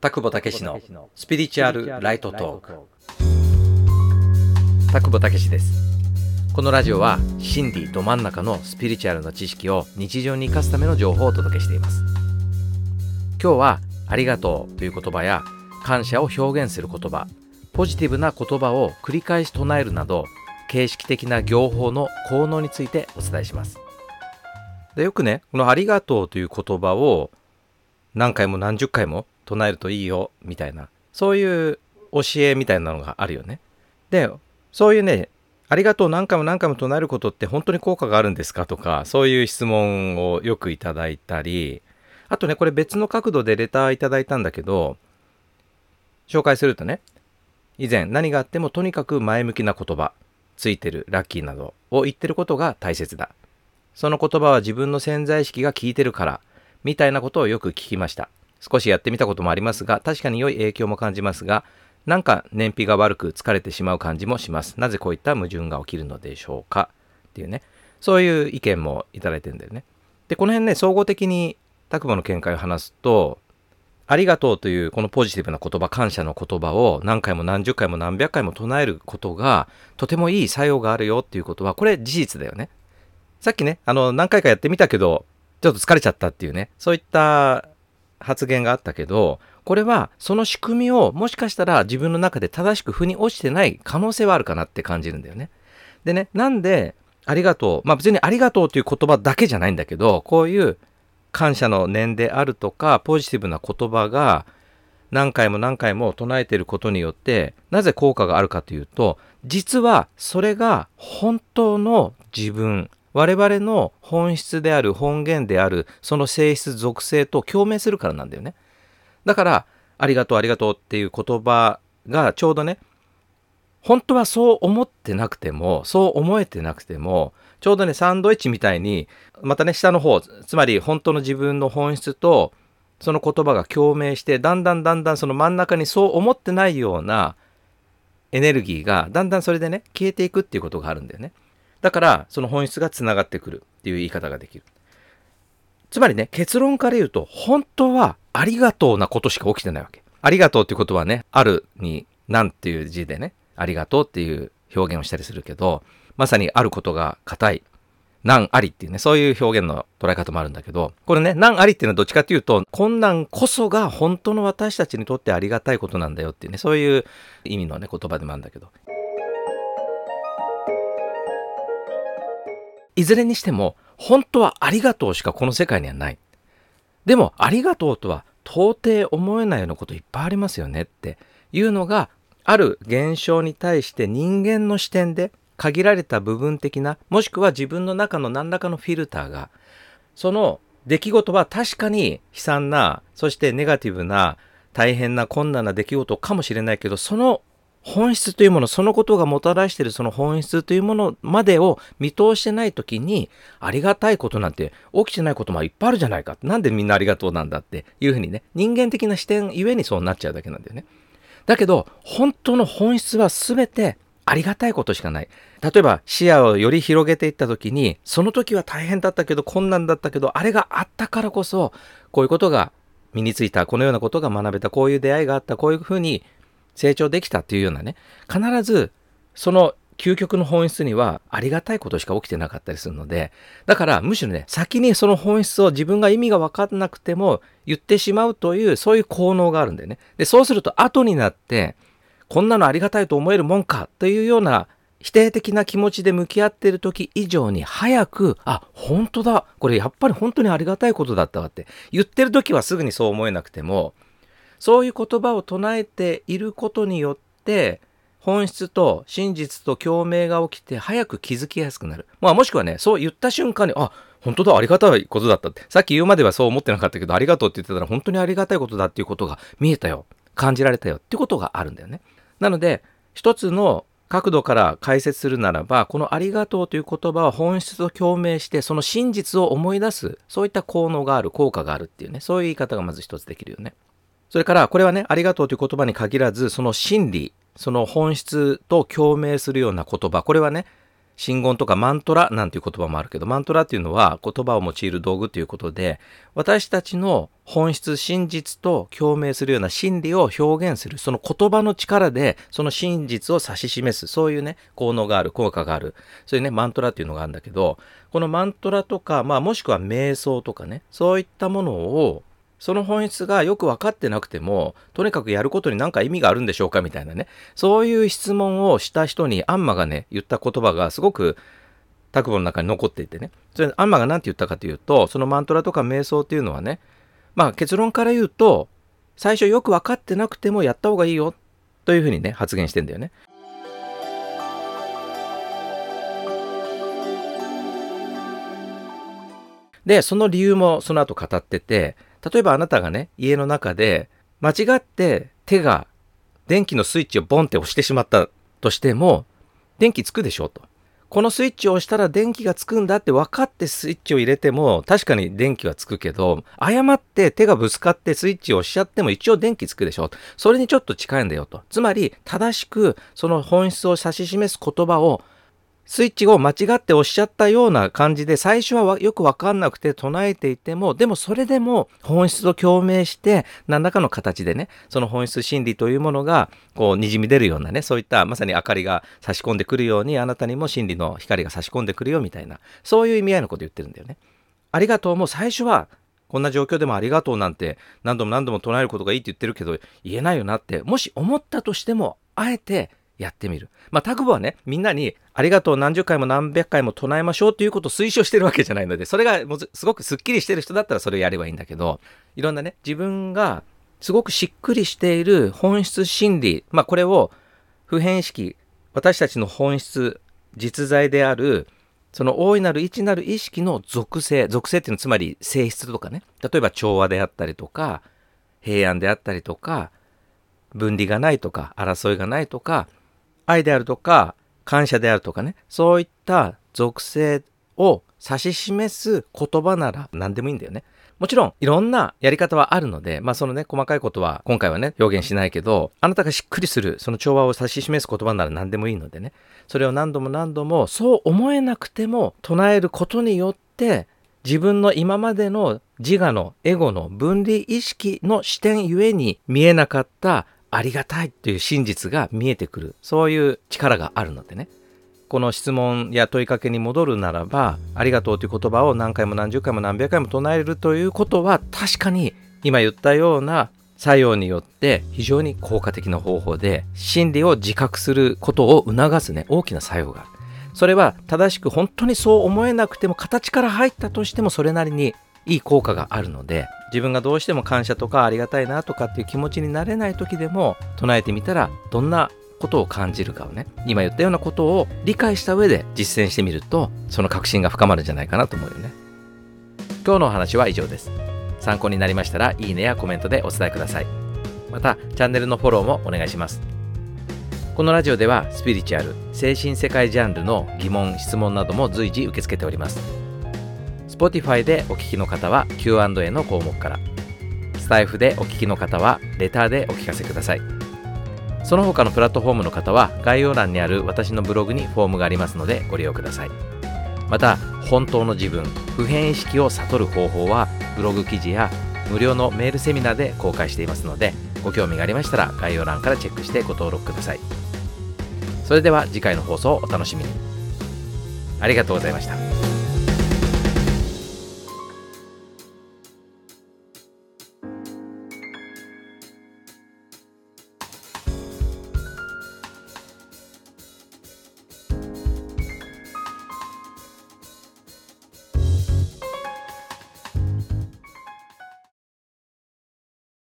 田久保武史のスピリチュアルライトトーク。田久保武史です。このラジオは真理ど真ん中のスピリチュアルな知識を日常に生かすための情報をお届けしています。今日はありがとうという言葉や感謝を表現する言葉ポジティブな言葉を繰り返し唱えるなど形式的な行法の効能についてお伝えします。でよくねこのありがとうという言葉を何回も何十回も唱えるといいよみたいな。そういう教えみたいなのがあるよね。でそういうねありがとう何回も何回も唱えることって本当に効果があるんですかとかそういう質問をよくいただいたりあとねこれ別の角度でレターいただいたんだけど紹介するとね以前何があってもとにかく前向きな言葉ついてるラッキーなどを言ってることが大切だ。その言葉は自分の潜在意識が効いてるからみたいなことをよく聞きました。少しやってみたこともありますが、確かに良い影響も感じますが、なんか燃費が悪く疲れてしまう感じもします。なぜこういった矛盾が起きるのでしょうか？っていうね、そういう意見もいただいてるんだよね。で、この辺ね、総合的に拓保の見解を話すと、ありがとうというこのポジティブな言葉、感謝の言葉を何回も何十回も何百回も唱えることがとてもいい作用があるよっていうことは、これ事実だよね。さっきね、あの、何回かやってみたけど、ちょっと疲れちゃったっていうね、そういった発言があったけど、これはその仕組みをもしかしたら自分の中で正しく腑に落ちてない可能性はあるかなって感じるんだよね。でね、なんでありがとう、まあ別にありがとうという言葉だけじゃないんだけど、こういう感謝の念であるとか、ポジティブな言葉が何回も何回も唱えていることによって、なぜ効果があるかというと、実はそれが本当の自分、我々の本質である本源であるその性質属性と共鳴するからなんだよね。だからありがとうありがとうっていう言葉がちょうどね本当はそう思ってなくてもそう思えてなくてもちょうどねサンドイッチみたいにまたね下の方つまり本当の自分の本質とその言葉が共鳴してだんだんだんだんその真ん中にそう思ってないようなエネルギーがだんだんそれでね消えていくっていうことがあるんだよね。だから、その本質がつながってくるっていう言い方ができる。つまりね、結論から言うと、本当はありがとうなことしか起きてないわけ。ありがとうっていうことはね、あるに、なんっていう字でね、ありがとうっていう表現をしたりするけど、まさにあることが硬い、難ありっていうね、そういう表現の捉え方もあるんだけど、これね、難ありっていうのはどっちかっていうと、困難こそが本当の私たちにとってありがたいことなんだよっていうね、そういう意味のね、言葉でもあるんだけど。いずれにしても、本当はありがとうしかこの世界にはない。でも、ありがとうとは到底思えないようなこといっぱいありますよねっていうのが、ある現象に対して人間の視点で限られた部分的な、もしくは自分の中の何らかのフィルターが、その出来事は確かに悲惨な、そしてネガティブな、大変な困難な出来事かもしれないけど、その本質というもの、そのことがもたらしているその本質というものまでを見通してないときに、ありがたいことなんて起きてないこともいっぱいあるじゃないか。なんでみんなありがとうなんだっていうふうにね、人間的な視点ゆえにそうなっちゃうだけなんだよね。だけど、本当の本質は全てありがたいことしかない。例えば視野をより広げていった時に、その時は大変だったけど、困難だったけど、あれがあったからこそ、こういうことが身についた、このようなことが学べた、こういう出会いがあった、こういうふうに成長できたっていうようなね、必ずその究極の本質にはありがたいことしか起きてなかったりするので、だからむしろね、先にその本質を自分が意味が分かんなくても言ってしまうという、そういう効能があるんだよね。で、そうすると後になって、こんなのありがたいと思えるもんかというような否定的な気持ちで向き合っている時以上に早く、あ、本当だ。これやっぱり本当にありがたいことだったわって言ってる時はすぐにそう思えなくても、そういう言葉を唱えていることによって本質と真実と共鳴が起きて早く気づきやすくなる。まあもしくはね、そう言った瞬間に、あ、本当だ、ありがたいことだったって。さっき言うまではそう思ってなかったけど、ありがとうって言ってたら本当にありがたいことだっていうことが見えたよ。感じられたよってことがあるんだよね。なので、一つの角度から解説するならば、このありがとうという言葉は本質と共鳴して、その真実を思い出す、そういった効能がある、効果があるっていうね、そういう言い方がまず一つできるよね。それから、これはね、ありがとうという言葉に限らず、その真理、その本質と共鳴するような言葉、これはね、信言とかマントラなんていう言葉もあるけど、マントラっていうのは言葉を用いる道具ということで、私たちの本質、真実と共鳴するような真理を表現する、その言葉の力で、その真実を指し示す、そういうね、効能がある、効果がある、そういうね、マントラっていうのがあるんだけど、このマントラとか、まあもしくは瞑想とかね、そういったものをその本質がよく分かってなくても、とにかくやることに何か意味があるんでしょうかみたいなね。そういう質問をした人にアンマがね、言った言葉がすごく卓語の中に残っていてね。それアンマが何て言ったかというと、そのマントラとか瞑想っていうのはね、まあ結論から言うと、最初よく分かってなくてもやった方がいいよというふうにね、発言してんだよね。で、その理由もその後語ってて、例えばあなたがね、家の中で間違って手が電気のスイッチをボンって押してしまったとしても、電気つくでしょと。このスイッチを押したら電気がつくんだって分かってスイッチを入れても確かに電気はつくけど、誤って手がぶつかってスイッチを押しちゃっても一応電気つくでしょ。それにちょっと近いんだよと。つまり正しくその本質を指し示す言葉をスイッチを間違って押しちゃったような感じで、最初はよくわかんなくて唱えていても、でもそれでも本質と共鳴して、何らかの形でね、その本質心理というものが、こう、滲み出るようなね、そういったまさに明かりが差し込んでくるように、あなたにも真理の光が差し込んでくるよみたいな、そういう意味合いのこと言ってるんだよね。ありがとうも最初は、こんな状況でもありがとうなんて何度も何度も唱えることがいいって言ってるけど言えないよなってもし思ったとしてもあえてやってみる。まあ、タグボはね、みんなにありがとう何十回も何百回も唱えましょうということを推奨してるわけじゃないので、それがもうすごくスッキリしてる人だったらそれをやればいいんだけど、いろんなね、自分がすごくしっくりしている本質心理、まあ、これを普遍意識、私たちの本質、実在である、その大いなる一なる意識の属性、属性っていうのはつまり性質とかね、例えば調和であったりとか、平安であったりとか、分離がないとか、争いがないとか、愛であるとか、感謝であるとかね、そういった属性を指し示す言葉なら何でもいいんだよね。もちろん、いろんなやり方はあるので、まあそのね、細かいことは今回はね、表現しないけど、あなたがしっくりする、その調和を指し示す言葉なら何でもいいのでね、それを何度も何度も、そう思えなくても唱えることによって、自分の今までの自我のエゴの分離意識の視点ゆえに見えなかったありがたいという真実が見えてくる。そういう力があるのでね。この質問や問いかけに戻るならばありがとうという言葉を何回も何十回も何百回も唱えるということは確かに今言ったような作用によって非常に効果的な方法で真理を自覚することを促すね。大きな作用がある。それは正しく本当にそう思えなくても形から入ったとしてもそれなりにいい効果があるので自分がどうしても感謝とかありがたいなとかっていう気持ちになれない時でも唱えてみたらどんなことを感じるかをね今言ったようなことを理解した上で実践してみるとその確信が深まるんじゃないかなと思うよね。今日のお話は以上です。参考になりましたらいいねやコメントでお伝えください。またチャンネルのフォローもお願いします。このラジオではスピリチュアル精神世界ジャンルの疑問質問なども随時受け付けております。Spotify でお聞きの方は Q&A の項目から。スタイフでお聞きの方はレターでお聞かせください。その他のプラットフォームの方は概要欄にある私のブログにフォームがありますのでご利用ください。また本当の自分普遍意識を悟る方法はブログ記事や無料のメールセミナーで公開していますのでご興味がありましたら概要欄からチェックしてご登録ください。それでは次回の放送をお楽しみに。ありがとうございました。